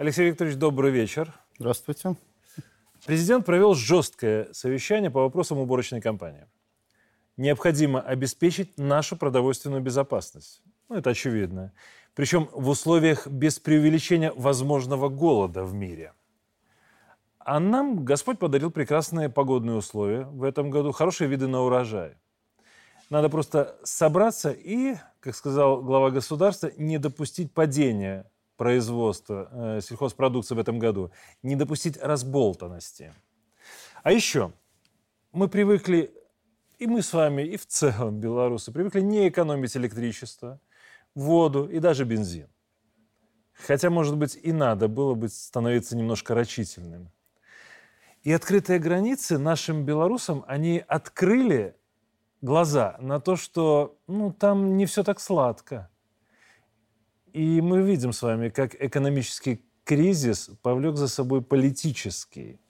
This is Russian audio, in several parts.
Алексей Викторович, добрый вечер. Здравствуйте. Президент провел жесткое совещание по вопросам уборочной кампании. Необходимо обеспечить нашу продовольственную безопасность. Ну, это очевидно. Причем в условиях без преувеличения возможного голода в мире. А нам Господь подарил прекрасные погодные условия в этом году, хорошие виды на урожай. Надо просто собраться и, как сказал глава государства, не допустить падения производства э, сельхозпродукции в этом году, не допустить разболтанности. А еще мы привыкли, и мы с вами, и в целом белорусы, привыкли не экономить электричество, воду и даже бензин. Хотя, может быть, и надо было бы становиться немножко рачительным. И открытые границы нашим белорусам, они открыли глаза на то, что ну, там не все так сладко. И мы видим с вами, как экономический кризис повлек за собой политический.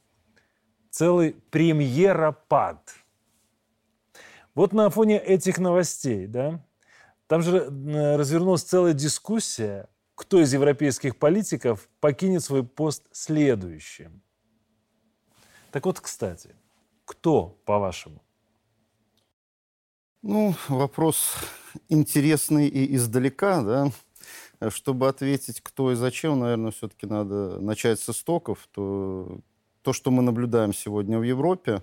Целый премьеропад. Вот на фоне этих новостей, да, там же э, развернулась целая дискуссия, кто из европейских политиков покинет свой пост следующим. Так вот, кстати, кто, по-вашему? Ну, вопрос интересный и издалека, да. Чтобы ответить, кто и зачем, наверное, все-таки надо начать с истоков. То, то, что мы наблюдаем сегодня в Европе,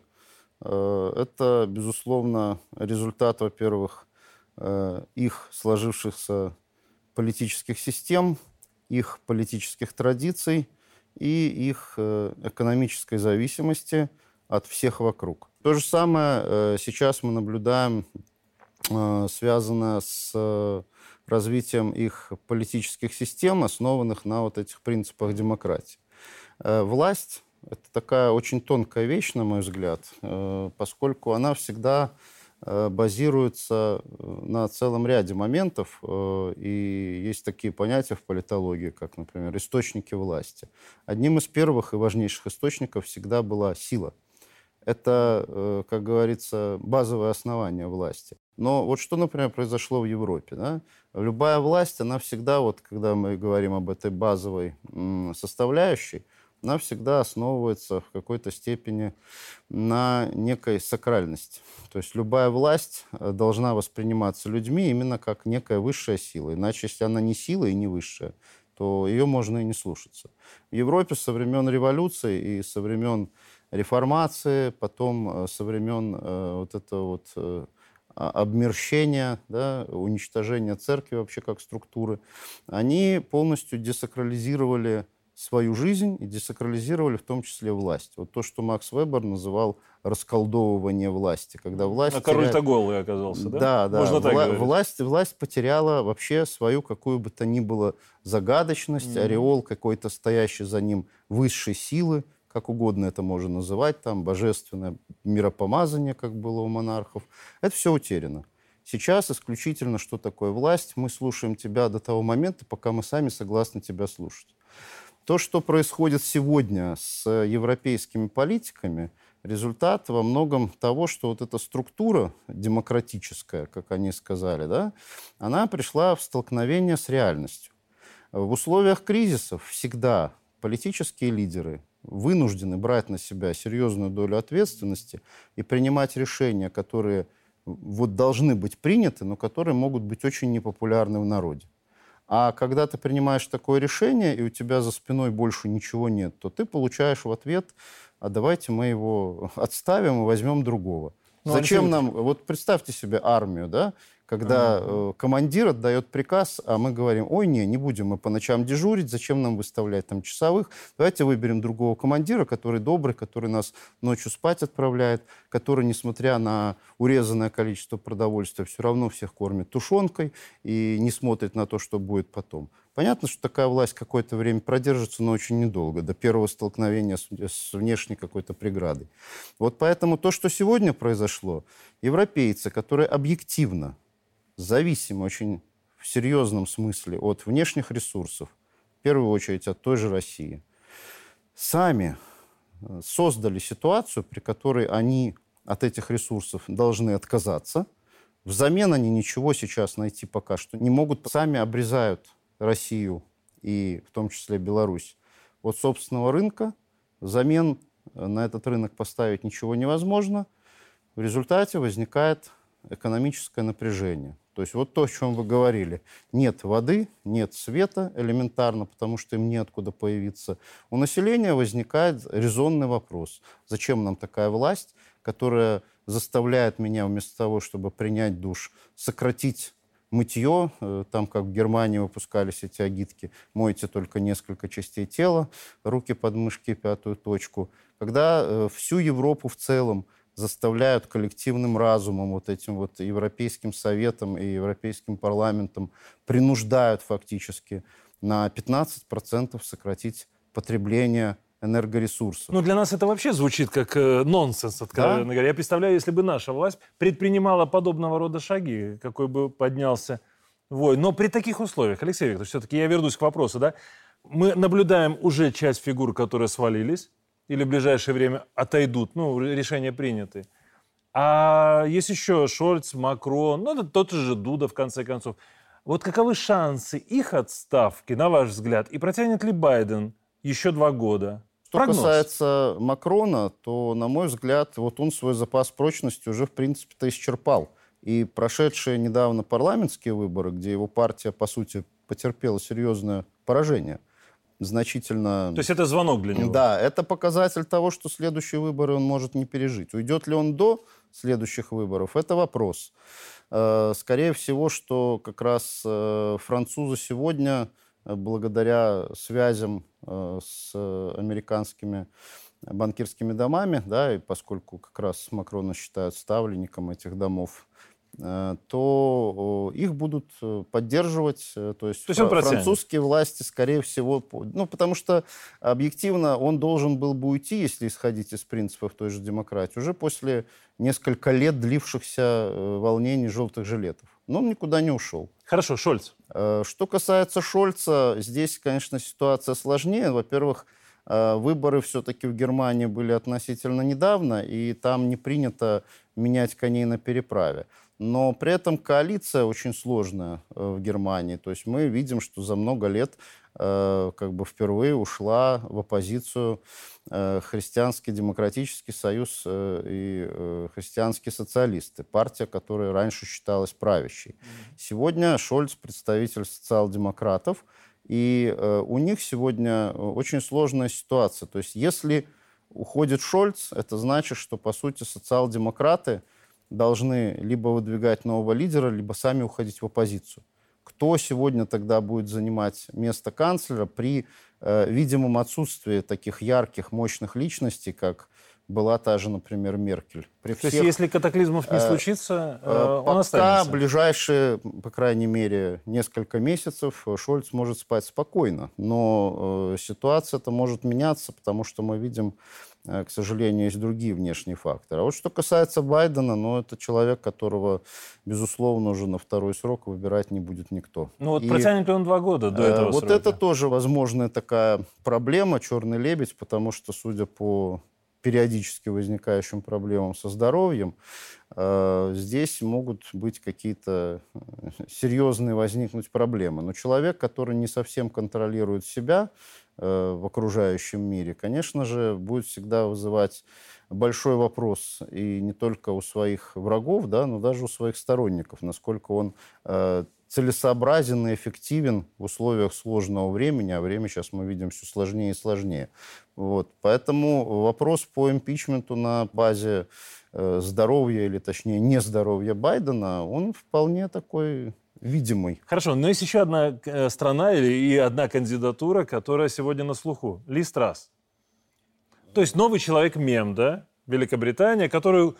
э, это, безусловно, результат, во-первых, э, их сложившихся политических систем, их политических традиций и их э, экономической зависимости от всех вокруг. То же самое сейчас мы наблюдаем, связано с развитием их политических систем, основанных на вот этих принципах демократии. Э, власть – это такая очень тонкая вещь, на мой взгляд, э, поскольку она всегда э, базируется на целом ряде моментов, и есть такие понятия в политологии, как, например, источники власти. Одним из первых и важнейших источников всегда была сила – это, как говорится, базовое основание власти. Но вот что, например, произошло в Европе. Да? Любая власть, она всегда, вот когда мы говорим об этой базовой составляющей, она всегда основывается в какой-то степени на некой сакральности. То есть любая власть э, должна восприниматься людьми именно как некая высшая сила. Иначе, если она не сила и не высшая, то ее можно и не слушаться. В Европе со времен революции и со времен реформации, потом э, со времен э, вот этого вот обмерщения, да, уничтожения церкви вообще как структуры, они полностью десакрализировали свою жизнь и десакрализировали в том числе власть. Вот то, что Макс Вебер называл расколдовывание власти, когда власть... А король-то теряет... голый оказался, да? Да, да. Можно так Вла... власть, власть потеряла вообще свою какую бы то ни было загадочность, mm-hmm. ореол какой-то стоящий за ним высшей силы, как угодно это можно называть, там божественное миропомазание, как было у монархов. Это все утеряно. Сейчас исключительно, что такое власть. Мы слушаем тебя до того момента, пока мы сами согласны тебя слушать. То, что происходит сегодня с европейскими политиками, результат во многом того, что вот эта структура демократическая, как они сказали, да, она пришла в столкновение с реальностью. В условиях кризисов всегда политические лидеры, вынуждены брать на себя серьезную долю ответственности и принимать решения, которые вот должны быть приняты, но которые могут быть очень непопулярны в народе. А когда ты принимаешь такое решение, и у тебя за спиной больше ничего нет, то ты получаешь в ответ, а давайте мы его отставим и возьмем другого. Ну, Зачем нам, вот представьте себе армию, да, когда э, командир отдает приказ, а мы говорим, ой, не, не будем мы по ночам дежурить, зачем нам выставлять там часовых, давайте выберем другого командира, который добрый, который нас ночью спать отправляет, который, несмотря на урезанное количество продовольствия, все равно всех кормит тушенкой и не смотрит на то, что будет потом. Понятно, что такая власть какое-то время продержится, но очень недолго, до первого столкновения с, с внешней какой-то преградой. Вот поэтому то, что сегодня произошло, европейцы, которые объективно зависимы очень в серьезном смысле от внешних ресурсов, в первую очередь от той же России, сами э, создали ситуацию, при которой они от этих ресурсов должны отказаться. Взамен они ничего сейчас найти пока что не могут. Сами обрезают Россию и в том числе Беларусь от собственного рынка. Замен на этот рынок поставить ничего невозможно. В результате возникает экономическое напряжение. То есть вот то, о чем вы говорили. Нет воды, нет света элементарно, потому что им неоткуда появиться. У населения возникает резонный вопрос. Зачем нам такая власть, которая заставляет меня вместо того, чтобы принять душ, сократить мытье, э, там, как в Германии выпускались эти агитки, мойте только несколько частей тела, руки под мышки, пятую точку. Когда э, всю Европу в целом заставляют коллективным разумом, вот этим вот Европейским Советом и Европейским парламентом, принуждают фактически на 15% сократить потребление энергоресурсов. Ну, для нас это вообще звучит как э, нонсенс, откровенно да? говоря. Я представляю, если бы наша власть предпринимала подобного рода шаги, какой бы поднялся вой. Но при таких условиях, Алексей Викторович, все-таки я вернусь к вопросу, да, мы наблюдаем уже часть фигур, которые свалились, или в ближайшее время отойдут, ну, решения приняты. А есть еще Шольц, Макрон, ну, тот же Дуда, в конце концов. Вот каковы шансы их отставки, на ваш взгляд, и протянет ли Байден еще два года? Что Прогноз. касается Макрона, то, на мой взгляд, вот он свой запас прочности уже, в принципе-то, исчерпал. И прошедшие недавно парламентские выборы, где его партия, по сути, потерпела серьезное поражение, значительно... То есть это звонок для него? Да, это показатель того, что следующие выборы он может не пережить. Уйдет ли он до следующих выборов, это вопрос. Э, скорее всего, что как раз э, французы сегодня, э, благодаря связям с американскими банкирскими домами, да, и поскольку как раз Макрона считают ставленником этих домов, то их будут э, поддерживать, э, то есть, то есть французские власти, скорее всего, ну, потому что объективно он должен был бы уйти, если исходить из принципов той же демократии, уже после несколько лет длившихся волнений желтых жилетов. Но он никуда не ушел. Хорошо, Шольц. Что касается Шольца, здесь, конечно, ситуация сложнее. Во-первых, выборы все-таки в Германии были относительно недавно, и там не принято менять коней на переправе. Но при этом коалиция очень сложная э, в Германии. То есть мы видим, что за много лет э, как бы впервые ушла в оппозицию э, христианский демократический союз и христианские социалисты, партия, которая раньше считалась правящей. Сегодня Шольц представитель социал-демократов, и у них сегодня очень сложная ситуация. То есть если уходит Шольц, это значит, что по сути социал-демократы – должны либо выдвигать нового лидера, либо сами уходить в оппозицию. Кто сегодня тогда будет занимать место канцлера при э, видимом отсутствии таких ярких, мощных личностей, как была та же, например, Меркель. При То всех, есть, если катаклизмов не э, случится, э, он пока останется? ближайшие, по крайней мере, несколько месяцев Шольц может спать спокойно. Но э, ситуация-то может меняться, потому что мы видим Э, к сожалению, есть другие внешние факторы. А вот что касается Байдена, ну, это человек, которого, безусловно, уже на второй срок выбирать не будет никто. Ну, вот И, протянет ли он два года до этого э, Вот срока? это тоже возможная такая проблема, черный лебедь, потому что, судя по периодически возникающим проблемам со здоровьем, э, здесь могут быть какие-то э, серьезные возникнуть проблемы. Но человек, который не совсем контролирует себя, Э, в окружающем мире, конечно же, будет всегда вызывать большой вопрос и не только у своих врагов, да, но даже у своих сторонников, насколько он э, целесообразен и эффективен в условиях сложного времени, а время сейчас мы видим все сложнее и сложнее. Вот. Поэтому вопрос по импичменту на базе э, здоровья или, точнее, нездоровья Байдена, он вполне такой видимый. Хорошо, но есть еще одна э, страна или и одна кандидатура, которая сегодня на слуху. Ли Страс. То есть новый человек-мем, да, Великобритания, которую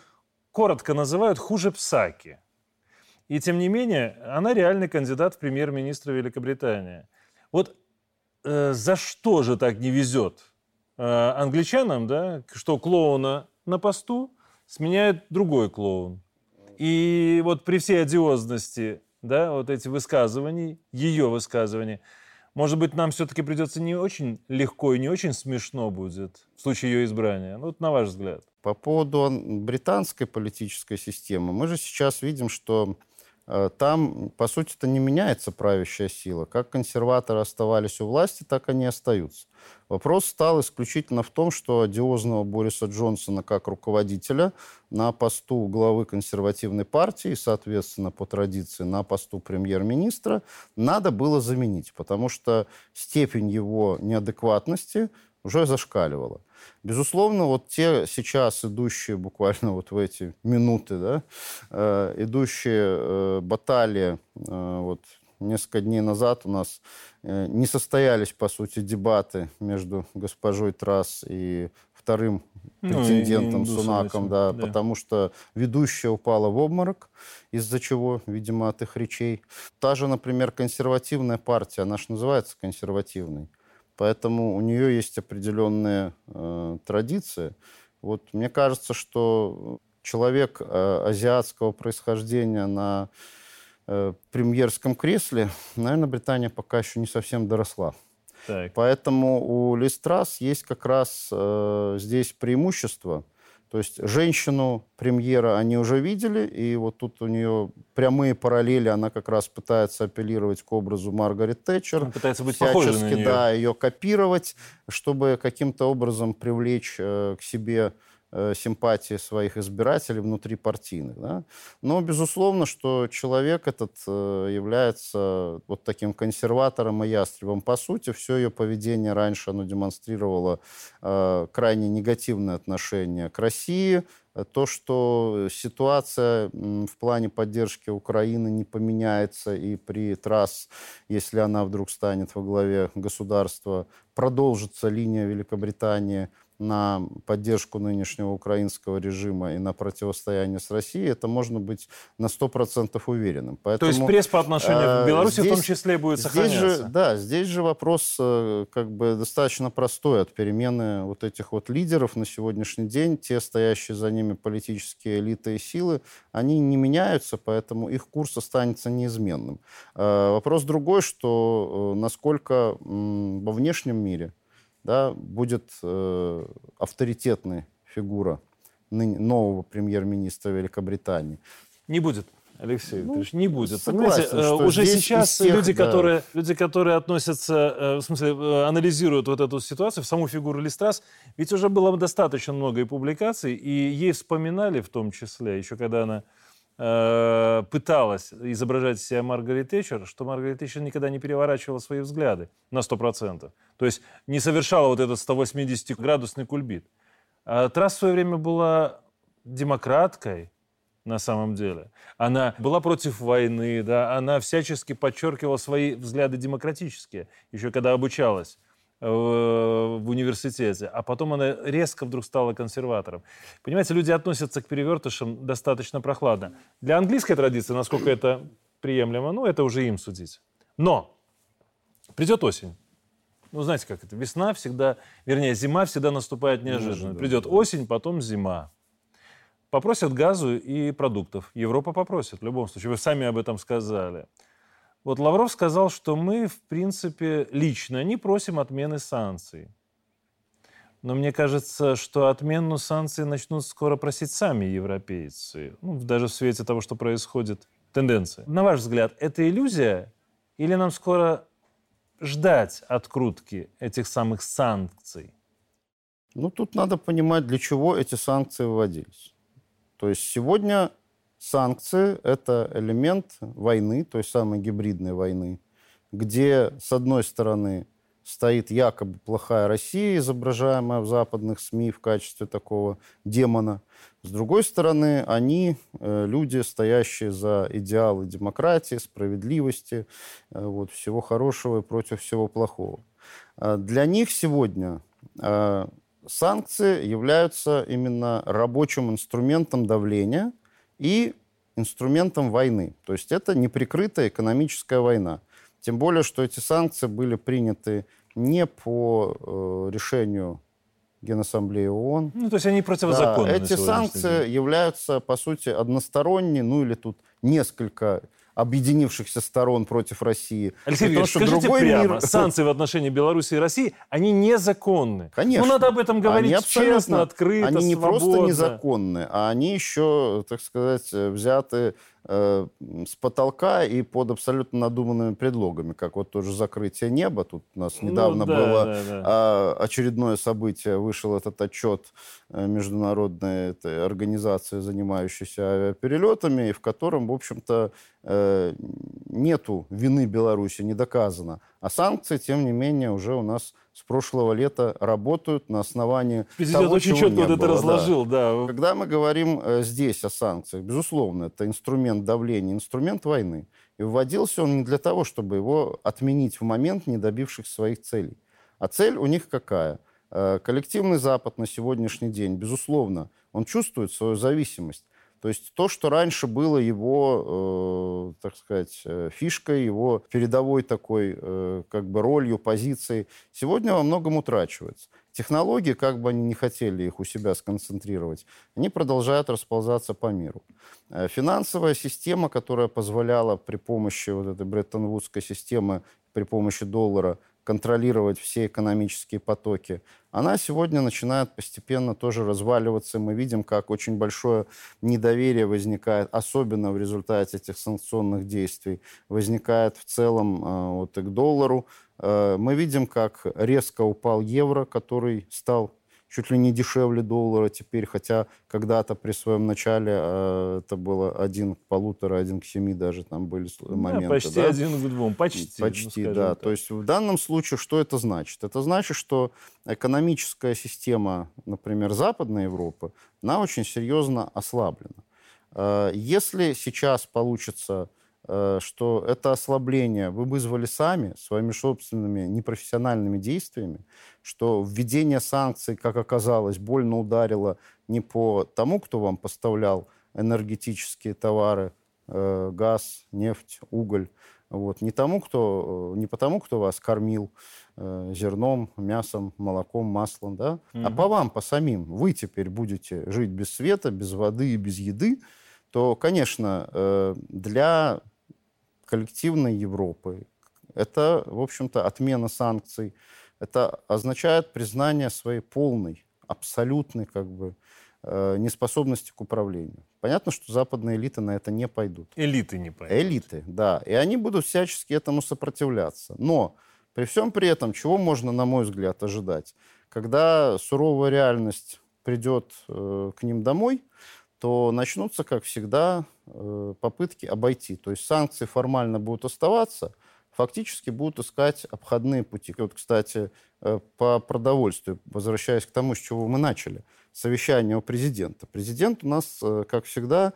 коротко называют хуже Псаки. И тем не менее, она реальный кандидат в премьер-министра Великобритании. Вот э, за что же так не везет э, англичанам, да, что клоуна на посту сменяет другой клоун. И вот при всей одиозности да, вот эти высказывания, ее высказывания, может быть, нам все-таки придется не очень легко и не очень смешно будет в случае ее избрания? Ну, вот на ваш взгляд. По поводу британской политической системы, мы же сейчас видим, что там, по сути, это не меняется правящая сила. Как консерваторы оставались у власти, так они остаются. Вопрос стал исключительно в том, что одиозного Бориса Джонсона как руководителя на посту главы консервативной партии, соответственно, по традиции, на посту премьер-министра, надо было заменить, потому что степень его неадекватности уже зашкаливала. Безусловно, вот те сейчас идущие буквально вот в эти минуты, да, э, идущие э, баталии, э, вот несколько дней назад у нас э, не состоялись, по сути, дебаты между госпожой Трасс и вторым претендентом ну, и, и Сунаком, да, да, потому что ведущая упала в обморок, из-за чего, видимо, от их речей. Та же, например, консервативная партия, она же называется консервативной. Поэтому у нее есть определенные э, традиции. Вот мне кажется, что человек э, азиатского происхождения на э, премьерском кресле, наверное, Британия пока еще не совсем доросла. Так. Поэтому у Листрас есть как раз э, здесь преимущество – то есть женщину премьера они уже видели, и вот тут у нее прямые параллели, она как раз пытается апеллировать к образу Маргарет Тэтчер. Она пытается быть похожей на нее. Да, ее копировать, чтобы каким-то образом привлечь э, к себе симпатии своих избирателей внутрипартийных. Да? Но, безусловно, что человек этот э, является вот таким консерватором и ястребом. По сути, все ее поведение раньше оно демонстрировало э, крайне негативное отношение к России, то, что ситуация в плане поддержки Украины не поменяется, и при трасс, если она вдруг станет во главе государства, продолжится линия Великобритании – на поддержку нынешнего украинского режима и на противостояние с Россией, это можно быть на 100% уверенным. Поэтому, То есть пресс по отношению к э, Беларуси здесь, в том числе будет сохраняться? Здесь же, да, здесь же вопрос э, как бы достаточно простой от перемены вот этих вот лидеров на сегодняшний день. Те, стоящие за ними политические элиты и силы, они не меняются, поэтому их курс останется неизменным. Э, вопрос другой, что насколько во внешнем мире да, будет э, авторитетная фигура ныне, нового премьер-министра Великобритании. Не будет. Алексей ну, Викторович, не будет. Согласен, Понимаете, э, уже сейчас всех, люди, да. которые, люди, которые относятся, э, в смысле, э, анализируют вот эту ситуацию, в саму фигуру Листрас, ведь уже было достаточно много и публикаций, и ей вспоминали в том числе, еще когда она э, пыталась изображать себя Маргарет Тэтчер, что Маргарет Тэтчер никогда не переворачивала свои взгляды на 100%. То есть не совершала вот этот 180-градусный кульбит. А Трасс в свое время была демократкой, на самом деле. Она была против войны, да, она всячески подчеркивала свои взгляды демократические, еще когда обучалась. В университете, а потом она резко вдруг стала консерватором. Понимаете, люди относятся к перевертышам достаточно прохладно. Для английской традиции, насколько это приемлемо, ну, это уже им судить. Но придет осень. Ну, знаете, как это? Весна всегда, вернее, зима всегда наступает неожиданно. Придет осень, потом зима. Попросят газу и продуктов. Европа попросит в любом случае. Вы сами об этом сказали. Вот Лавров сказал, что мы, в принципе, лично не просим отмены санкций. Но мне кажется, что отмену санкций начнут скоро просить сами европейцы. Ну, даже в свете того, что происходит, тенденция. На ваш взгляд, это иллюзия? Или нам скоро ждать открутки этих самых санкций? Ну, тут надо понимать, для чего эти санкции вводились. То есть сегодня Санкции – это элемент войны, той самой гибридной войны, где, с одной стороны, стоит якобы плохая Россия, изображаемая в западных СМИ в качестве такого демона. С другой стороны, они э, люди, стоящие за идеалы демократии, справедливости, э, вот, всего хорошего и против всего плохого. А для них сегодня э, санкции являются именно рабочим инструментом давления – и инструментом войны. То есть это неприкрытая экономическая война. Тем более, что эти санкции были приняты не по э, решению Генассамблеи ООН. Ну, то есть они противозаконны. Да, эти санкции день. являются, по сути, односторонние, ну или тут несколько объединившихся сторон против России. Алексей Викторович, скажите другой прямо, мир... санкции в отношении Беларуси и России, они незаконны. Конечно. Ну, надо об этом говорить они честно, открыто, Они не свободно. просто незаконны, а они еще, так сказать, взяты с потолка и под абсолютно надуманными предлогами, как вот тоже закрытие неба. Тут у нас ну недавно ну, да, было да, да. А, очередное событие, вышел этот отчет э, международной этой организации, занимающейся авиаперелетами, в котором, в общем-то, э, нету вины Беларуси, не доказано. А санкции, тем не менее, уже у нас с прошлого лета работают на основании Президент того, очень четко вот это разложил, да. да. Когда мы говорим э, здесь о санкциях, безусловно, это инструмент давления, инструмент войны. И вводился он не для того, чтобы его отменить в момент, не добивших своих целей. А цель у них какая? Э, коллективный Запад на сегодняшний день, безусловно, он чувствует свою зависимость то есть то, что раньше было его, э, так сказать, э, фишкой, его передовой такой э, как бы ролью, позицией, сегодня во многом утрачивается. Технологии, как бы они не хотели их у себя сконцентрировать, они продолжают расползаться по миру. Э, финансовая система, которая позволяла при помощи вот этой Бреттон-Вудской системы, при помощи доллара контролировать все экономические потоки, она сегодня начинает постепенно тоже разваливаться. Мы видим, как очень большое недоверие возникает, особенно в результате этих санкционных действий, возникает в целом э, вот и к доллару. Э, мы видим, как резко упал евро, который стал чуть ли не дешевле доллара теперь, хотя когда-то при своем начале э, это было один к полутора, один к семи даже там были моменты. Да, почти да? один к двум, почти. Почти, ну, да. Так. То есть в данном случае что это значит? Это значит, что экономическая система, например, Западной Европы, она очень серьезно ослаблена. Э, если сейчас получится что это ослабление вы вызвали сами своими собственными непрофессиональными действиями, что введение санкций, как оказалось, больно ударило не по тому, кто вам поставлял энергетические товары, э, газ, нефть, уголь, вот, не, тому, кто, не потому, кто вас кормил э, зерном, мясом, молоком, маслом, да, угу. а по вам, по самим. Вы теперь будете жить без света, без воды и без еды, то, конечно, э, для коллективной Европы. Это, в общем-то, отмена санкций. Это означает признание своей полной, абсолютной как бы, э, неспособности к управлению. Понятно, что западные элиты на это не пойдут. Элиты не пойдут. Элиты, да. И они будут всячески этому сопротивляться. Но при всем при этом, чего можно, на мой взгляд, ожидать? Когда суровая реальность придет э, к ним домой, то начнутся, как всегда, попытки обойти. То есть санкции формально будут оставаться, фактически будут искать обходные пути. Вот, кстати, э, по продовольствию, возвращаясь к тому, с чего мы начали, совещание у президента. Президент у нас, э, как всегда,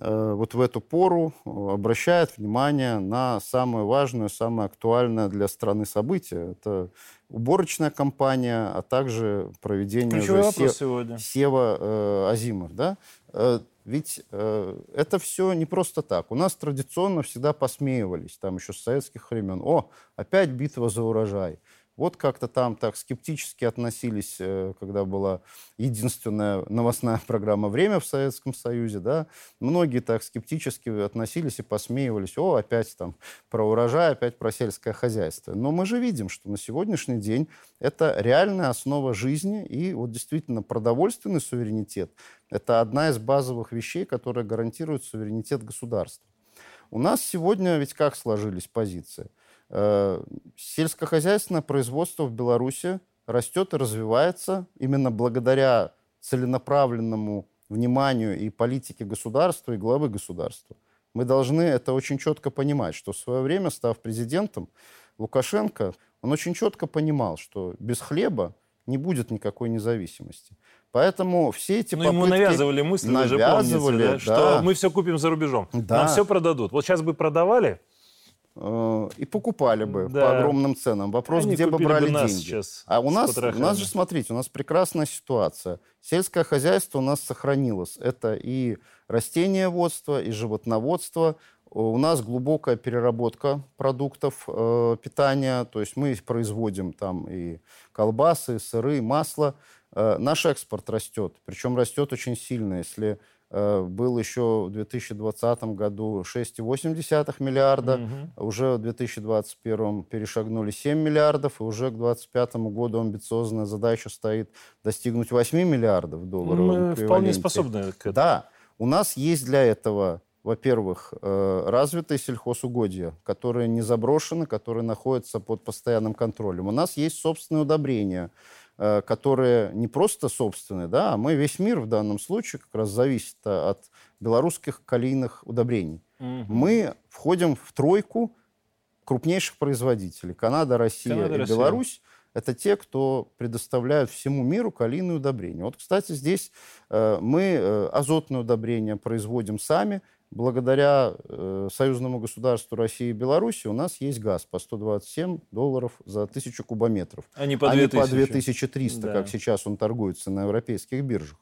вот в эту пору обращает внимание на самое важное, самое актуальное для страны событие. Это уборочная кампания, а также проведение се... Сева э, Азимов. Да? Ведь э, это все не просто так. У нас традиционно всегда посмеивались, там еще с советских времен. О, опять битва за урожай. Вот как-то там так скептически относились, э, когда была единственная новостная программа «Время» в Советском Союзе. Да? Многие так скептически относились и посмеивались. О, опять там про урожай, опять про сельское хозяйство. Но мы же видим, что на сегодняшний день это реальная основа жизни. И вот действительно продовольственный суверенитет – это одна из базовых вещей, которая гарантирует суверенитет государства. У нас сегодня ведь как сложились позиции – сельскохозяйственное производство в Беларуси растет и развивается именно благодаря целенаправленному вниманию и политике государства и главы государства. Мы должны это очень четко понимать, что в свое время, став президентом, Лукашенко, он очень четко понимал, что без хлеба не будет никакой независимости. Поэтому все эти ну, попытки... ему навязывали мысли, навязывали, помните, да, да. что мы все купим за рубежом. Да. Нам все продадут. Вот сейчас бы продавали, Э, и покупали бы да. по огромным ценам. Вопрос, Они где бы брали бы деньги. А у нас, у нас же, смотрите, у нас прекрасная ситуация. Сельское хозяйство у нас сохранилось. Это и растениеводство, и животноводство. У нас глубокая переработка продуктов э, питания. То есть мы производим там и колбасы, и сыры, и масло. Э, наш экспорт растет. Причем растет очень сильно. Если Э, был еще в 2020 году 6,8 миллиарда, угу. уже в 2021 перешагнули 7 миллиардов, и уже к 2025 году амбициозная задача стоит достигнуть 8 миллиардов долларов. Мы вполне способны к этому. Да, у нас есть для этого во-первых, э, развитые сельхозугодья, которые не заброшены, которые находятся под постоянным контролем. У нас есть собственные удобрения, э, которые не просто собственные, да, а мы весь мир в данном случае как раз зависит от белорусских калийных удобрений. Угу. Мы входим в тройку крупнейших производителей. Канада, Россия Канада, и Россия. Беларусь это те, кто предоставляют всему миру калийные удобрения. Вот, кстати, здесь э, мы э, азотные удобрения производим сами. Благодаря э, союзному государству России и Беларуси у нас есть газ по 127 долларов за тысячу кубометров, а не по 2000. А не по 2300, да. как сейчас он торгуется на европейских биржах.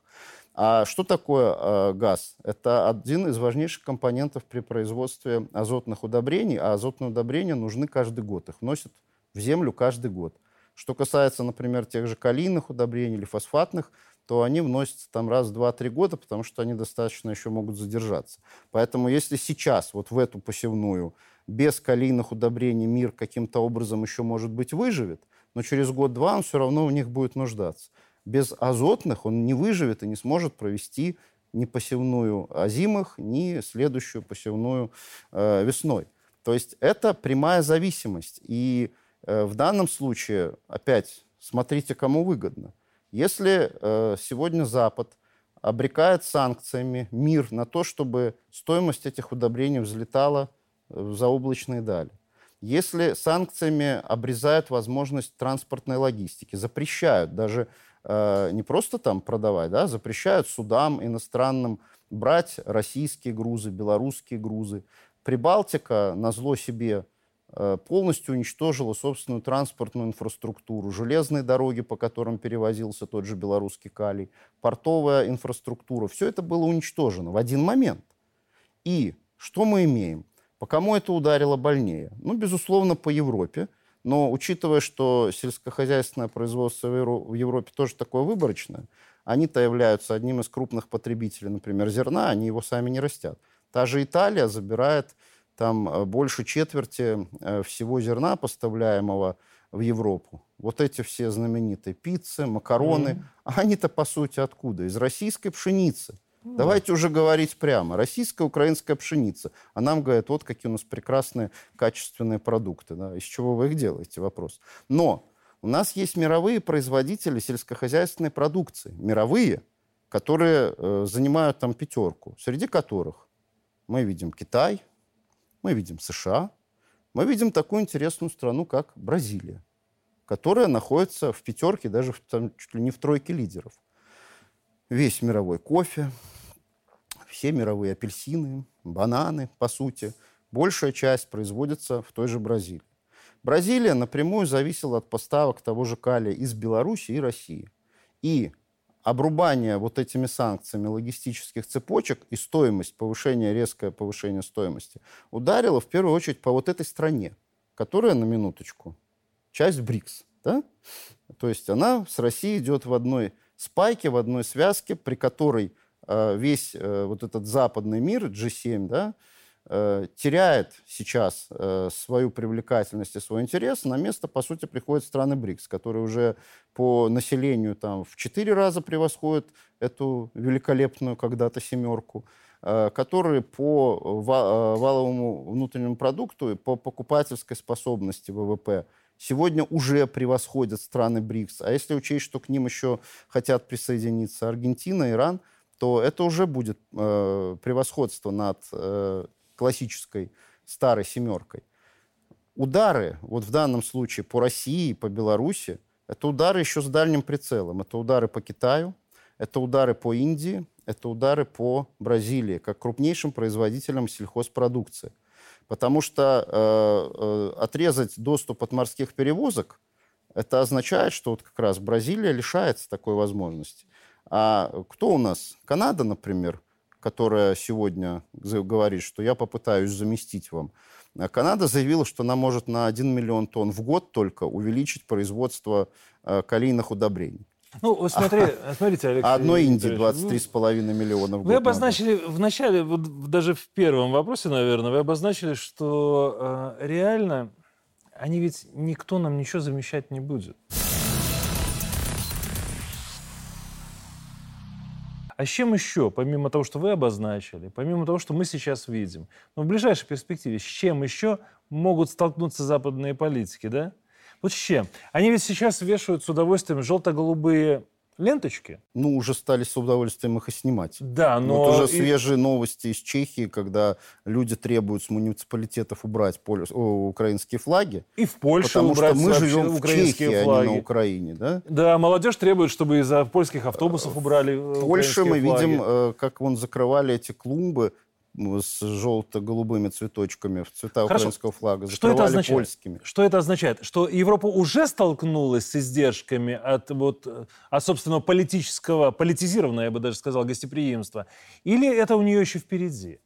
А что такое э, газ? Это один из важнейших компонентов при производстве азотных удобрений, а азотные удобрения нужны каждый год. Их вносят в землю каждый год. Что касается, например, тех же калийных удобрений или фосфатных, то они вносятся там раз, два, три года, потому что они достаточно еще могут задержаться. Поэтому если сейчас вот в эту посевную без калийных удобрений мир каким-то образом еще, может быть, выживет, но через год-два он все равно у них будет нуждаться. Без азотных он не выживет и не сможет провести ни посевную озимых, ни следующую посевную э, весной. То есть это прямая зависимость. И Э, в данном случае, опять, смотрите, кому выгодно. Если э, сегодня Запад обрекает санкциями мир на то, чтобы стоимость этих удобрений взлетала э, в заоблачные дали, если санкциями обрезают возможность транспортной логистики, запрещают даже э, не просто там продавать, да, запрещают судам иностранным брать российские грузы, белорусские грузы. Прибалтика на зло себе полностью уничтожила собственную транспортную инфраструктуру, железные дороги, по которым перевозился тот же белорусский калий, портовая инфраструктура. Все это было уничтожено в один момент. И что мы имеем? По кому это ударило больнее? Ну, безусловно, по Европе. Но учитывая, что сельскохозяйственное производство в Европе тоже такое выборочное, они-то являются одним из крупных потребителей, например, зерна, они его сами не растят. Та же Италия забирает там э, больше четверти э, всего зерна, поставляемого в Европу. Вот эти все знаменитые пиццы, макароны, mm. они-то по сути откуда? Из российской пшеницы. Mm. Давайте уже говорить прямо. Российская, украинская пшеница. А нам говорят, вот какие у нас прекрасные качественные продукты. Да? Из чего вы их делаете? Вопрос. Но у нас есть мировые производители сельскохозяйственной продукции. Мировые, которые э, занимают там пятерку. Среди которых мы видим Китай, мы видим США, мы видим такую интересную страну, как Бразилия, которая находится в пятерке, даже в, там, чуть ли не в тройке лидеров. Весь мировой кофе, все мировые апельсины, бананы, по сути, большая часть производится в той же Бразилии. Бразилия напрямую зависела от поставок того же калия из Беларуси и России. И обрубание вот этими санкциями логистических цепочек и стоимость, повышение, резкое повышение стоимости ударило в первую очередь по вот этой стране, которая, на минуточку, часть БРИКС. Да? То есть она с Россией идет в одной спайке, в одной связке, при которой э, весь э, вот этот западный мир, G7, да, теряет сейчас э, свою привлекательность и свой интерес, на место, по сути, приходят страны БРИКС, которые уже по населению там, в четыре раза превосходят эту великолепную когда-то семерку, э, которые по валовому внутреннему продукту и по покупательской способности ВВП сегодня уже превосходят страны БРИКС. А если учесть, что к ним еще хотят присоединиться Аргентина, Иран, то это уже будет э, превосходство над э, классической старой семеркой. Удары, вот в данном случае по России, по Беларуси, это удары еще с дальним прицелом. Это удары по Китаю, это удары по Индии, это удары по Бразилии, как крупнейшим производителям сельхозпродукции. Потому что э, э, отрезать доступ от морских перевозок, это означает, что вот как раз Бразилия лишается такой возможности. А кто у нас? Канада, например, которая сегодня говорит, что я попытаюсь заместить вам. А Канада заявила, что она может на 1 миллион тонн в год только увеличить производство э, калийных удобрений. Ну, смотри, смотрите, Алексей. Одной Индии 23,5 ну, миллиона в год. Вы обозначили надо. в начале, вот даже в первом вопросе, наверное, вы обозначили, что э, реально они ведь никто нам ничего замещать не будет. А с чем еще, помимо того, что вы обозначили, помимо того, что мы сейчас видим, но в ближайшей перспективе, с чем еще могут столкнуться западные политики, да? Вот с чем? Они ведь сейчас вешают с удовольствием желто-голубые ленточки. Ну, уже стали с удовольствием их и снимать. Да, но... Вот уже и- свежие новости из Чехии, когда люди требуют с муниципалитетов убрать поле- о, украинские флаги. И в Польше потому что убрать мы вообще живем в украинские Чехии, флаги. а не на Украине, да? Да, молодежь требует, чтобы из-за польских автобусов убрали э, В Польше мы флаги. видим, э, как вон закрывали эти клумбы с желто-голубыми цветочками в цвета Хорошо. украинского флага. Что это означает? польскими. Что это означает? Что Европа уже столкнулась с издержками от, вот, от собственного политического, политизированного, я бы даже сказал, гостеприимства? Или это у нее еще впереди?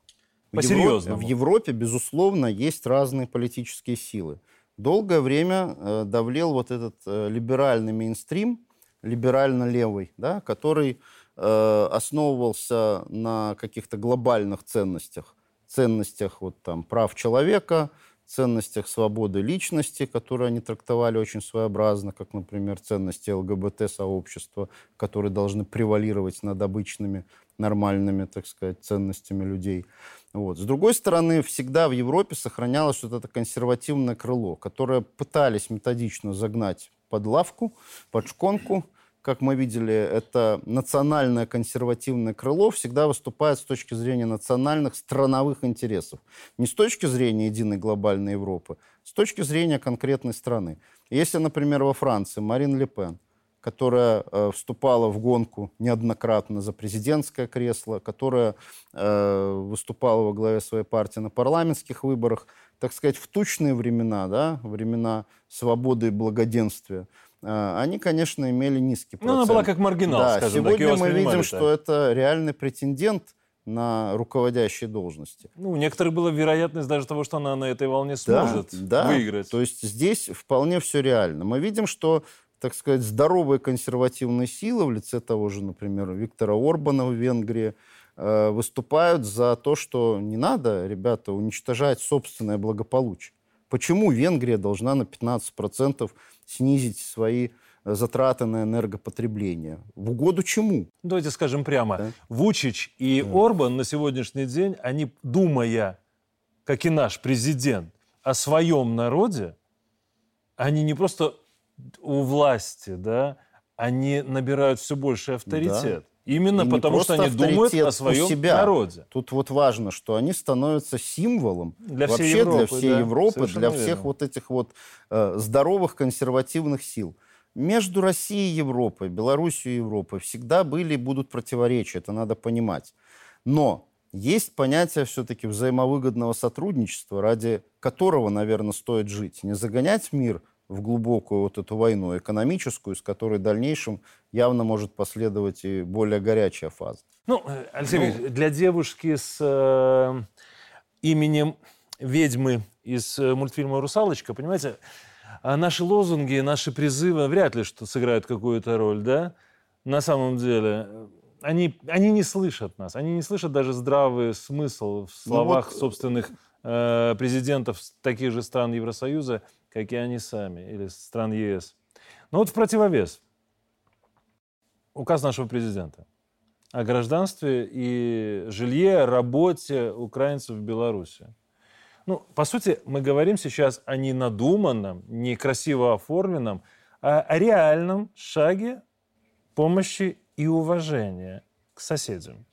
В Европе- По-серьезному. В Европе, безусловно, есть разные политические силы. Долгое время э, давлел вот этот э, либеральный мейнстрим, либерально-левый, да, который э, основывался на каких-то глобальных ценностях. Ценностях вот, там, прав человека, ценностях свободы личности, которые они трактовали очень своеобразно, как, например, ценности ЛГБТ-сообщества, которые должны превалировать над обычными нормальными, так сказать, ценностями людей. Вот. С другой стороны, всегда в Европе сохранялось вот это консервативное крыло, которое пытались методично загнать под лавку, под шконку. Как мы видели, это национальное консервативное крыло всегда выступает с точки зрения национальных страновых интересов. Не с точки зрения единой глобальной Европы, с точки зрения конкретной страны. Если, например, во Франции Марин Ле Пен, которая э, вступала в гонку неоднократно за президентское кресло, которая э, выступала во главе своей партии на парламентских выборах, так сказать, в тучные времена, да, времена свободы и благоденствия, э, они, конечно, имели низкий Ну, процент. она была как маргинал, да, скажем так, сегодня её мы видим, так. что это реальный претендент на руководящие должности. Ну, у некоторых была вероятность даже того, что она на этой волне сможет да, выиграть. То есть здесь вполне все реально. Мы видим, что, так сказать, здоровые консервативные силы в лице того же, например, Виктора Орбана в Венгрии выступают за то, что не надо, ребята, уничтожать собственное благополучие. Почему Венгрия должна на 15% снизить свои э, затраты на энергопотребление? В угоду чему? Давайте скажем прямо. Да. Вучич и Орбан на сегодняшний день, они, думая, как и наш президент, о своем народе, они не просто у власти, да, они набирают все больше авторитет. Именно И потому, что они думают о своем себя. народе. Тут вот важно, что они становятся символом Для всей вообще Европы, для всей да, Европы, для верно. всех вот этих вот э, здоровых консервативных сил. Между Россией и Европой, Белоруссией и Европой всегда были и будут противоречия, это надо понимать. Но есть понятие все-таки взаимовыгодного сотрудничества, ради которого, наверное, стоит жить. Не загонять мир в глубокую вот эту войну экономическую, из которой в дальнейшем явно может последовать и более горячая фаза. Ну, э, Алексей Викторович, для девушки с э, именем ведьмы из э, мультфильма «Русалочка», понимаете, а наши лозунги, наши призывы вряд ли что сыграют какую-то роль, да? На самом деле, э, они, они не слышат нас, они не слышат даже здравый смысл в словах вот- собственных э, президентов таких же стран Евросоюза, как и они сами, или стран ЕС. Но вот в противовес указ нашего президента о гражданстве и жилье, работе украинцев в Беларуси. Ну, по сути, мы говорим сейчас о не надуманном, не красиво оформленном, а о реальном шаге помощи и уважения к соседям.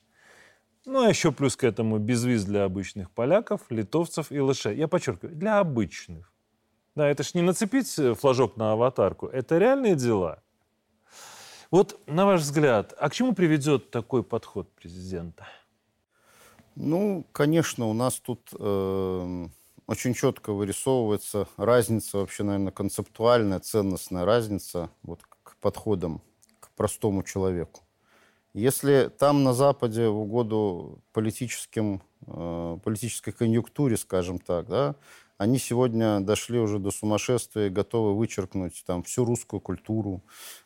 Ну, а еще плюс к этому безвиз для обычных поляков, литовцев и латышей. Я подчеркиваю, для обычных. Да, это ж не нацепить э, флажок на аватарку, это реальные дела. Вот, на ваш взгляд, а к чему приведет такой подход президента? Ну, конечно, у нас тут э, очень четко вырисовывается разница, вообще, наверное, концептуальная, ценностная разница вот, к подходам к простому человеку. Если там на Западе в угоду политическим, э, политической конъюнктуре, скажем так, да, они сегодня дошли уже до сумасшествия готовы вычеркнуть там всю русскую культуру,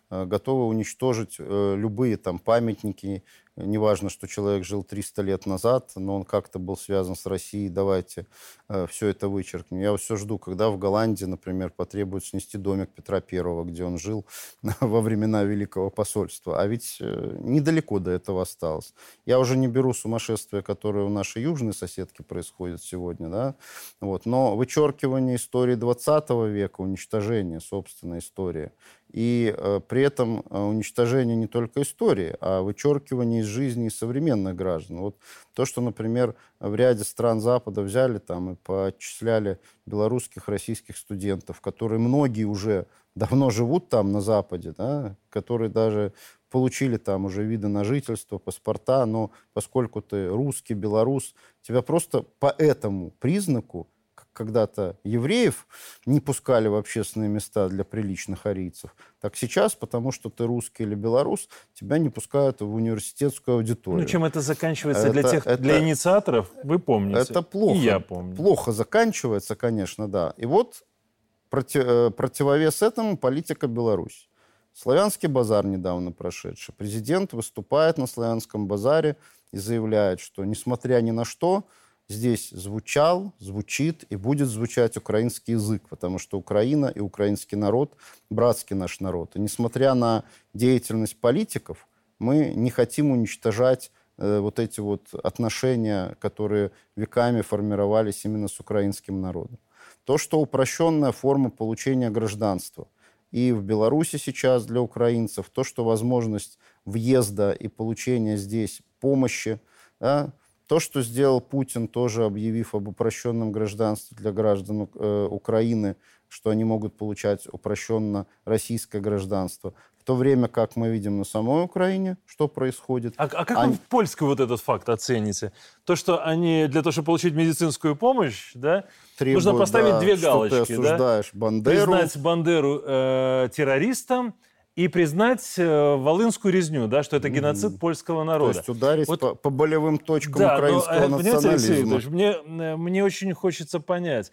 э, готовы уничтожить э, любые там памятники неважно, что человек жил 300 лет назад, но он как-то был связан с Россией, давайте э, все это вычеркнем. Я все жду, когда в Голландии, например, потребуют снести домик Петра Первого, где он жил во времена Великого посольства. А ведь э, недалеко до этого осталось. Я уже не беру сумасшествие, которое у нашей южной соседки происходит сегодня, да, вот. но вычеркивание истории 20 века, уничтожение собственной истории, и э, при этом э, уничтожение не только истории, а вычеркивание из жизни современных граждан. Вот то, что, например, в ряде стран Запада взяли там и поотчисляли белорусских, российских студентов, которые многие уже давно живут там на Западе, да, которые даже получили там уже виды на жительство, паспорта, но поскольку ты русский, белорус, тебя просто по этому признаку когда-то евреев не пускали в общественные места для приличных арийцев, так сейчас, потому что ты русский или белорус, тебя не пускают в университетскую аудиторию. Ну, чем это заканчивается это, для тех, это, для инициаторов, вы помните. Это плохо. И я помню. Плохо заканчивается, конечно, да. И вот против, э, противовес этому политика Беларуси. Славянский базар недавно прошедший. Президент выступает на славянском базаре и заявляет, что несмотря ни на что, здесь звучал, звучит и будет звучать украинский язык, потому что Украина и украинский народ – братский наш народ. И несмотря на деятельность политиков, мы не хотим уничтожать э, вот эти вот отношения, которые веками формировались именно с украинским народом. То, что упрощенная форма получения гражданства и в Беларуси сейчас для украинцев, то, что возможность въезда и получения здесь помощи, да, то, что сделал Путин, тоже объявив об упрощенном гражданстве для граждан э, Украины, что они могут получать упрощенно российское гражданство. В то время как мы видим на самой Украине, что происходит. А, а как они... вы в польской вот этот факт оцените? То, что они для того, чтобы получить медицинскую помощь, да, Требуют, нужно поставить да, две галочки. Что ты осуждаешь да? Бандеру. Признать Бандеру э, террористом и признать э, волынскую резню, да, что это геноцид польского народа. То есть ударить вот, по, по болевым точкам да, украинского но, национализма. Алексей мне, э, мне очень хочется понять,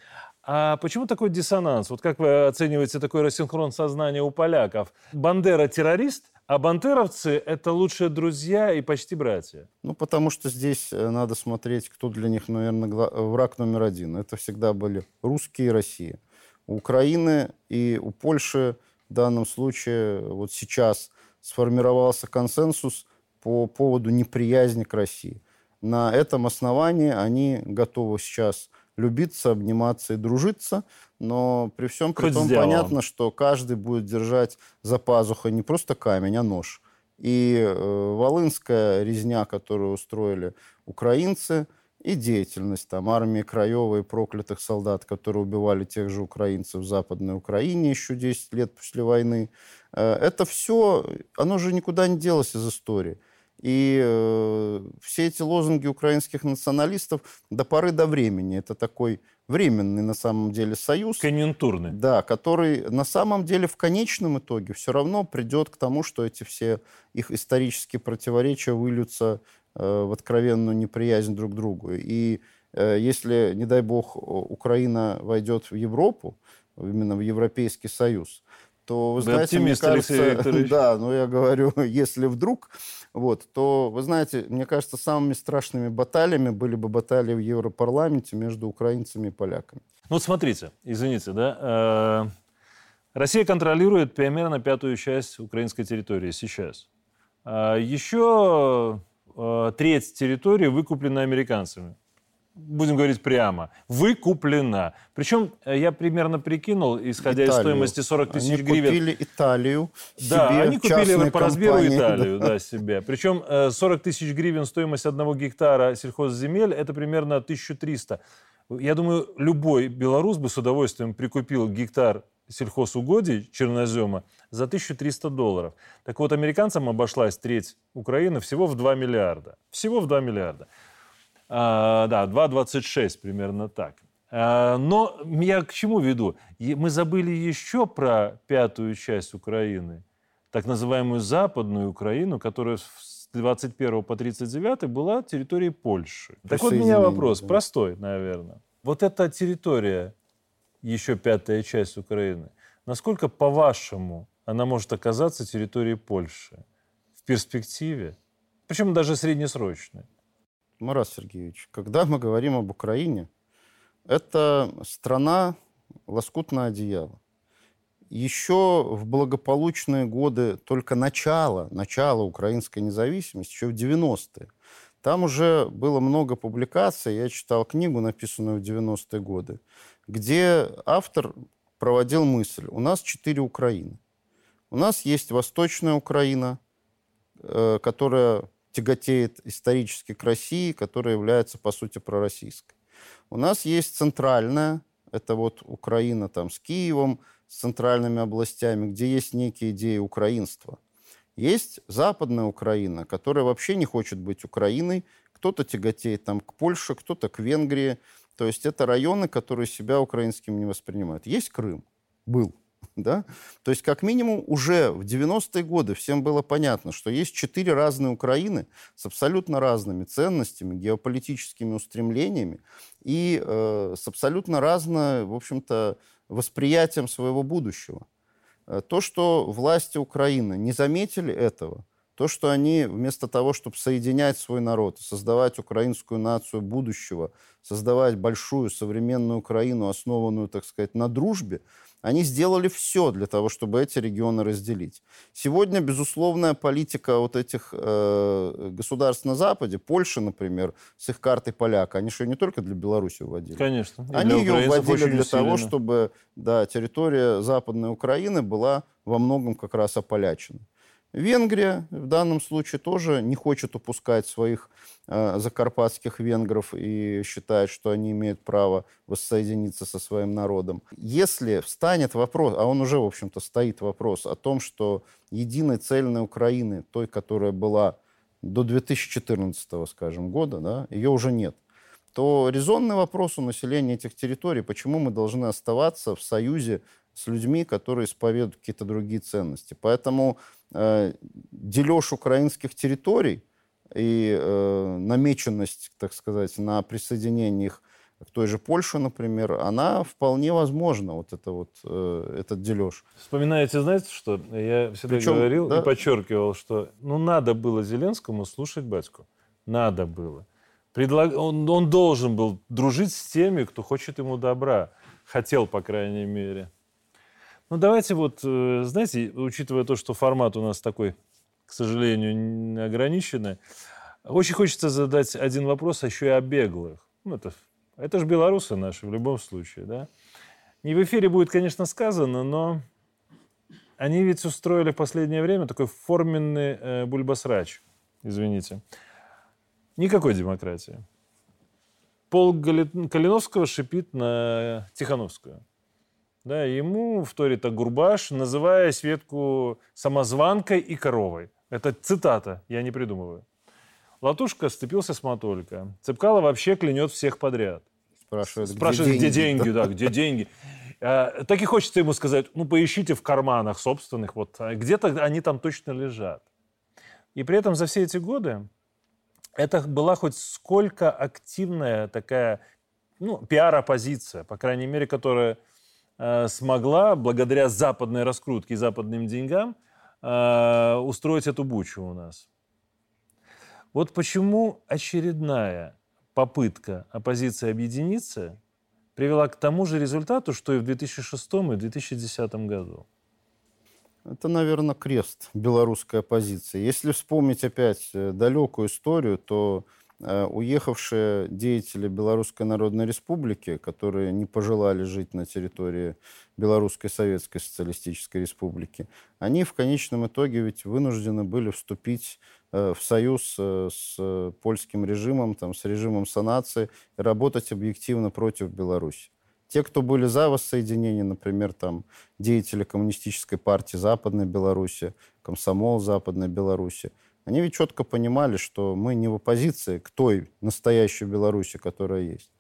а почему такой диссонанс? Вот как вы оцениваете такой рассинхрон сознания у поляков? Бандера террорист, а бандеровцы – это лучшие друзья и почти братья. Ну, потому что здесь э, надо смотреть, кто для них, наверное, враг номер один. Это всегда были русские и Россия. У Украины и у Польши в данном случае вот сейчас сформировался консенсус по поводу неприязни к России. На этом основании они готовы сейчас любиться, обниматься и дружиться, но при всем при том понятно, что каждый будет держать за пазухой не просто камень, а нож. И э, волынская резня, которую устроили украинцы – и деятельность там армии Краевой проклятых солдат, которые убивали тех же украинцев в Западной Украине еще 10 лет после войны. Э, это все, оно же никуда не делось из истории. И э, все эти лозунги украинских националистов до поры до времени, это такой временный на самом деле союз. Конъюнктурный. Да, который на самом деле в конечном итоге все равно придет к тому, что эти все их исторические противоречия выльются в откровенную неприязнь друг к другу. И э, если, не дай бог, Украина войдет в Европу, именно в Европейский Союз, то, вы, знаете, мне кажется, да, но я говорю, если вдруг, вот, то, вы знаете, мне кажется, самыми страшными баталиями были бы баталии в Европарламенте между украинцами и поляками. Ну, вот смотрите, извините, да, э, Россия контролирует примерно пятую часть украинской территории сейчас. А еще э, треть территории выкуплена американцами. Будем говорить прямо. Выкуплена. Причем э, я примерно прикинул, исходя Италию. из стоимости 40 тысяч они гривен. Они купили Италию Да, себе, они купили по размеру Италию, да. да, себе. Причем 40 э, тысяч гривен стоимость одного гектара сельхозземель, это примерно 1300. Я думаю, любой белорус бы с удовольствием прикупил гектар сельхозугодий чернозема за 1300 долларов. Так вот, американцам обошлась треть Украины всего в 2 миллиарда. Всего в 2 миллиарда. А, да, 2,26 примерно так. А, но я к чему веду? Мы забыли еще про пятую часть Украины, так называемую Западную Украину, которая с 21 по 39 была территорией Польши. Так вот у меня вопрос, простой, наверное. Вот эта территория еще пятая часть Украины. Насколько, по-вашему, она может оказаться территорией Польши в перспективе? Причем даже среднесрочные. Марат Сергеевич, когда мы говорим об Украине, это страна лоскутное одеяло. Еще в благополучные годы, только начало, начало украинской независимости, еще в 90-е, там уже было много публикаций. Я читал книгу, написанную в 90-е годы, где автор проводил мысль. У нас четыре Украины. У нас есть Восточная Украина, э, которая тяготеет исторически к России, которая является, по сути, пророссийской. У нас есть Центральная, это вот Украина там с Киевом, с центральными областями, где есть некие идеи украинства. Есть Западная Украина, которая вообще не хочет быть Украиной. Кто-то тяготеет там к Польше, кто-то к Венгрии. То есть это районы, которые себя украинским не воспринимают. Есть Крым. Был. Да? То есть, как минимум, уже в 90-е годы всем было понятно, что есть четыре разные Украины с абсолютно разными ценностями, геополитическими устремлениями и э, с абсолютно разным, в общем-то, восприятием своего будущего. Э, то, что власти Украины не заметили этого, то, что они вместо того, чтобы соединять свой народ, создавать украинскую нацию будущего, создавать большую современную Украину, основанную, так сказать, на дружбе, они сделали все для того, чтобы эти регионы разделить. Сегодня, безусловная политика вот этих э, государств на Западе, Польша, например, с их картой поляка, они же ее не только для Беларуси вводили. Конечно. Они ее вводили для того, чтобы да, территория Западной Украины была во многом как раз ополячена. Венгрия в данном случае тоже не хочет упускать своих э, закарпатских венгров и считает, что они имеют право воссоединиться со своим народом. Если встанет вопрос, а он уже, в общем-то, стоит вопрос о том, что единой цельной Украины, той, которая была до 2014, скажем, года, да, ее уже нет то резонный вопрос у населения этих территорий, почему мы должны оставаться в союзе с людьми, которые исповедуют какие-то другие ценности. Поэтому дележ украинских территорий и э, намеченность, так сказать, на присоединение их к той же Польше, например, она вполне возможна, вот это вот, э, этот дележ. Вспоминаете, знаете что? Я всегда Причем, говорил да? и подчеркивал, что ну надо было Зеленскому слушать батьку. Надо было. Предлаг... Он, он должен был дружить с теми, кто хочет ему добра. Хотел, по крайней мере. Ну, давайте вот, э, знаете, учитывая то, что формат у нас такой, к сожалению, ограниченный, очень хочется задать один вопрос, а еще и о беглых. Ну, это, это же белорусы наши в любом случае, да? Не в эфире будет, конечно, сказано, но они ведь устроили в последнее время такой форменный э, бульбасрач, извините. Никакой демократии. Пол Калиновского шипит на Тихановскую. Да, ему вторит Агурбаш, называя Светку самозванкой и коровой. Это цитата, я не придумываю. Латушка сцепился с Матолько. Цепкало вообще клянет всех подряд. Спрашивает, Спрашивает где, где деньги? да, где деньги. А, так и хочется ему сказать, ну, поищите в карманах собственных, вот а где-то они там точно лежат. И при этом за все эти годы это была хоть сколько активная такая, ну, пиар-оппозиция, по крайней мере, которая смогла, благодаря западной раскрутке и западным деньгам, э, устроить эту бучу у нас. Вот почему очередная попытка оппозиции объединиться привела к тому же результату, что и в 2006 и 2010 году. Это, наверное, крест белорусской оппозиции. Если вспомнить опять э, далекую историю, то Э, уехавшие деятели Белорусской Народной Республики, которые не пожелали жить на территории Белорусской Советской Социалистической Республики, они в конечном итоге ведь вынуждены были вступить э, в союз э, с польским режимом, там, с режимом санации и работать объективно против Беларуси. Те, кто были за воссоединение, например, там, деятели Коммунистической партии Западной Беларуси, комсомол Западной Беларуси, они ведь четко понимали, что мы не в оппозиции к той настоящей Беларуси, которая есть.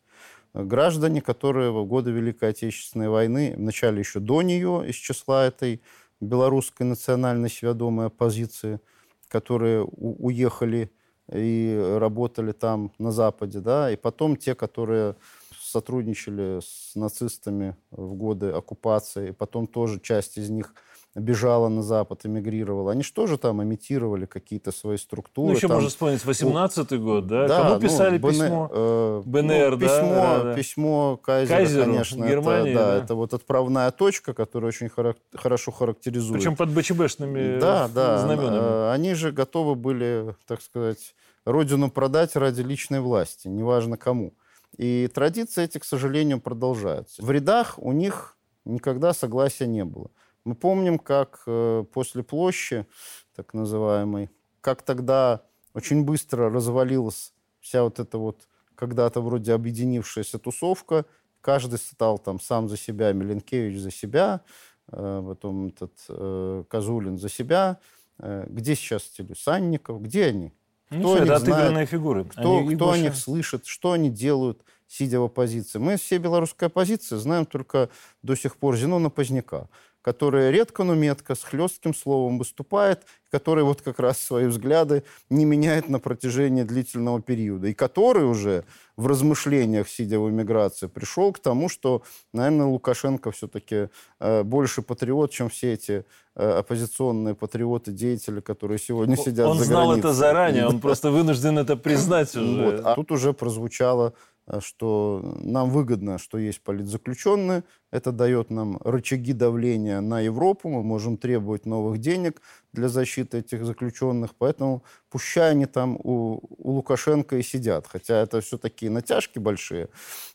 Граждане, которые в годы Великой Отечественной войны, вначале еще до нее, из числа этой белорусской национальной сведомой оппозиции, которые уехали и работали там на Западе, да, и потом те, которые сотрудничали с нацистами в годы оккупации, и потом тоже часть из них бежала на Запад, эмигрировала, они что же там имитировали какие-то свои структуры. Ну, еще там, можно вспомнить 18-й год, да? да, Кому ну, писали БН, письмо? э, БНР, ну, да, письмо, да, да. Письмо Кайзера, Кайзеру, конечно. Германии, это, да, да. это вот отправная точка, которая очень харак- хорошо характеризует. Причем под БЧБшными да, да, знаменами. э, Они же готовы были, так сказать, родину продать ради личной власти, неважно кому. И традиции эти, к сожалению, продолжаются. В рядах у них никогда согласия не было. Мы помним, как э, после площади, так называемой, как тогда очень быстро развалилась вся вот эта вот когда-то вроде объединившаяся тусовка. Каждый стал там сам за себя, Миленкевич за себя, э, потом этот э, Козулин за себя. Где сейчас эти люди? Санников? Где они? Ну, кто о это знает? фигуры. Кто, Они- кто о них слышит, что они делают, сидя в оппозиции. Мы все белорусская оппозиция знаем только до сих пор Зенона Поздняка, который редко, но метко, с хлестким словом выступает, который вот как раз свои взгляды не меняет на протяжении длительного периода, и который уже в размышлениях, сидя в эмиграции, пришел к тому, что, наверное, Лукашенко все-таки э, больше патриот, чем все эти э, оппозиционные патриоты, деятели, которые сегодня сидят Он за знал границей. это заранее, он просто вынужден это признать Вот. уже. А тут уже прозвучало, что нам выгодно, что есть политзаключенные. Это дает нам рычаги давления на Европу. Мы можем требовать новых денег для защиты этих заключенных. Поэтому пущай они там у, у Лукашенко и сидят. Хотя это все такие натяжки большие.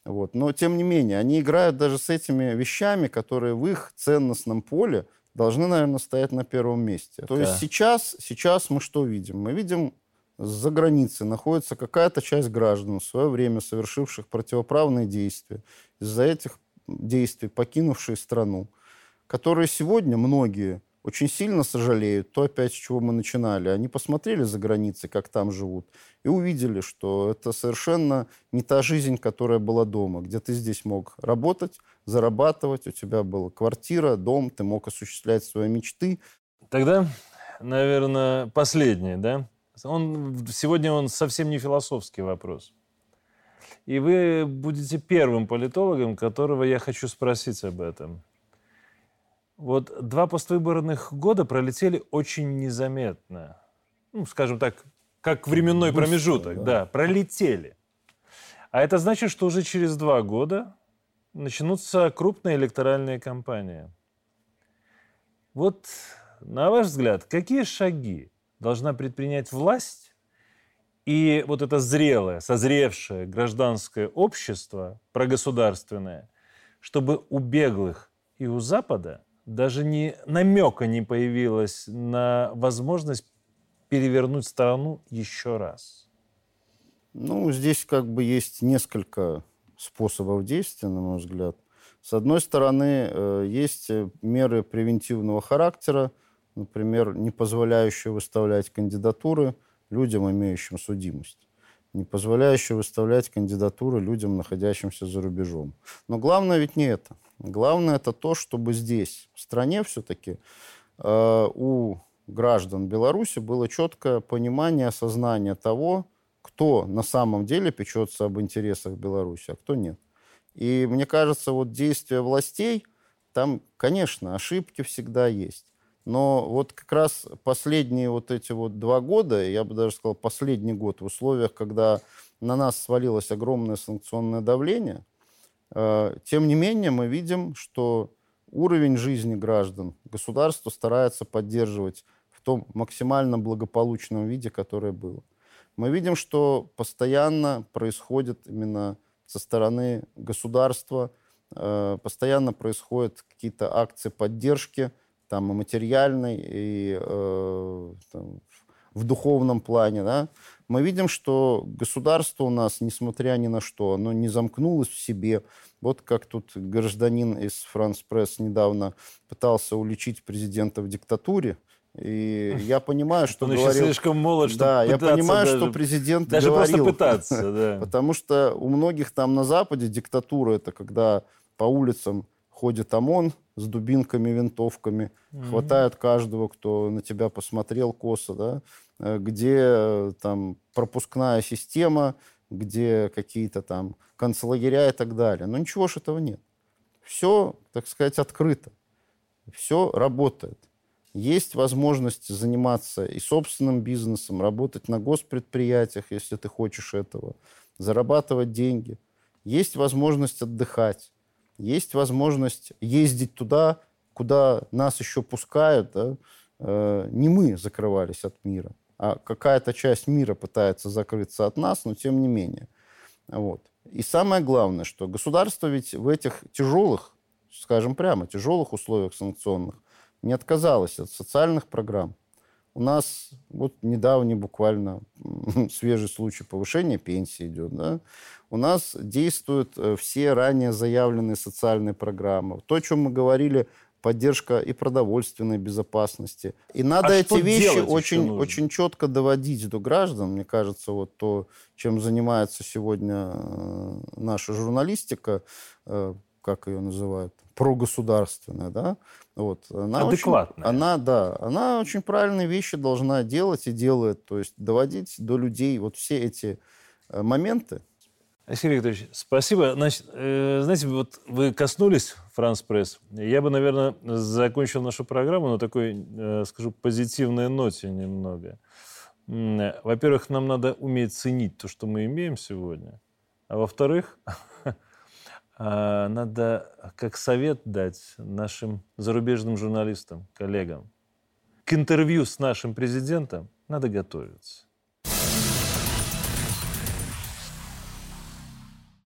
Вот. Но, тем не менее, они играют даже с этими вещами, которые в их ценностном поле должны, наверное, стоять на первом месте. То Да. есть сейчас, сейчас мы что видим? Мы видим за границей находится какая-то часть граждан, в свое время совершивших противоправные действия, из-за этих действий покинувшие страну, которые сегодня многие очень сильно сожалеют, то опять с чего мы начинали. Они посмотрели за границей, как там живут, и увидели, что это совершенно не та жизнь, которая была дома, где ты здесь мог работать, зарабатывать, у тебя была квартира, дом, ты мог осуществлять свои мечты, Тогда, наверное, последний, да? Он, сегодня он совсем не философский вопрос. И вы будете первым политологом, которого я хочу спросить об этом. Вот два поствыборных года пролетели очень незаметно. Ну, скажем так, как временной Быстро, промежуток. да. Да. пролетели. А это значит, что уже через два года начнутся крупные электоральные кампании. Вот, на ваш взгляд, какие шаги должна предпринять власть и вот это зрелое, созревшее гражданское общество, прогосударственное, чтобы у беглых и у Запада даже ни намека не появилось на возможность перевернуть страну еще раз? Ну, здесь как бы есть несколько способов действия, на мой взгляд. С одной стороны, э, есть э, меры превентивного характера, например, не позволяющие выставлять кандидатуры людям, имеющим судимость, не позволяющие выставлять кандидатуры людям, находящимся за рубежом. Но главное ведь не это. Главное это то, чтобы здесь, в стране все-таки, э, у граждан Беларуси было четкое понимание, осознание того, кто на самом деле печется об интересах Беларуси, а кто нет. И мне кажется, вот действия властей, там, конечно, ошибки всегда есть. Но вот как раз последние вот эти вот два года, я бы даже сказал, последний год в условиях, когда на нас свалилось огромное санкционное давление, э, тем не менее мы видим, что уровень жизни граждан государство старается поддерживать в том максимально благополучном виде, которое было. Мы видим, что постоянно происходит именно со стороны государства, э, постоянно происходят какие-то акции поддержки, там и материальной, и э, там, в духовном плане, да, мы видим, что государство у нас, несмотря ни на что, оно не замкнулось в себе. Вот как тут гражданин из France Press недавно пытался уличить президента в диктатуре, и я понимаю, что Он еще говорил... слишком молод, чтобы Да, я понимаю, даже- что президент Даже говорил. просто пытаться, да. Потому что у многих там на Западе диктатура это когда по улицам ходит ОМОН с дубинками, винтовками, хватают каждого, кто на тебя посмотрел косо, да, э, где э, там пропускная система, где какие-то там концлагеря и так далее. Но ничего ж этого нет. Все, так сказать, открыто. Все работает. Есть возможность заниматься и собственным бизнесом, работать на госпредприятиях, если ты хочешь этого, зарабатывать деньги. Есть возможность отдыхать. Есть возможность ездить туда, куда нас еще пускают. Да? Э, не мы закрывались от мира, а какая-то часть мира пытается закрыться от нас, но тем не менее. Вот. И самое главное, что государство ведь в этих тяжелых, скажем прямо, тяжелых условиях санкционных не отказалось от социальных программ. У нас вот недавний буквально свежий случай повышения пенсии идет. Да? У нас действуют э, все ранее заявленные социальные программы. То, о чем мы говорили, поддержка и продовольственной безопасности. И надо а эти вещи очень, очень четко доводить до граждан. Мне кажется, вот то, чем занимается сегодня э, наша журналистика, э, как ее называют, прогосударственная, да, вот, она Адекватная. Очень, она, да, она очень правильные вещи должна делать и делает, то есть доводить до людей вот все эти э, моменты. Алексей Викторович, спасибо. Значит, э, знаете, вот вы коснулись Франс Пресс. Я бы, наверное, закончил нашу программу на такой, э, скажу, позитивной ноте немного. Во-первых, нам надо уметь ценить то, что мы имеем сегодня. А во-вторых, надо как совет дать нашим зарубежным журналистам, коллегам. К интервью с нашим президентом надо готовиться.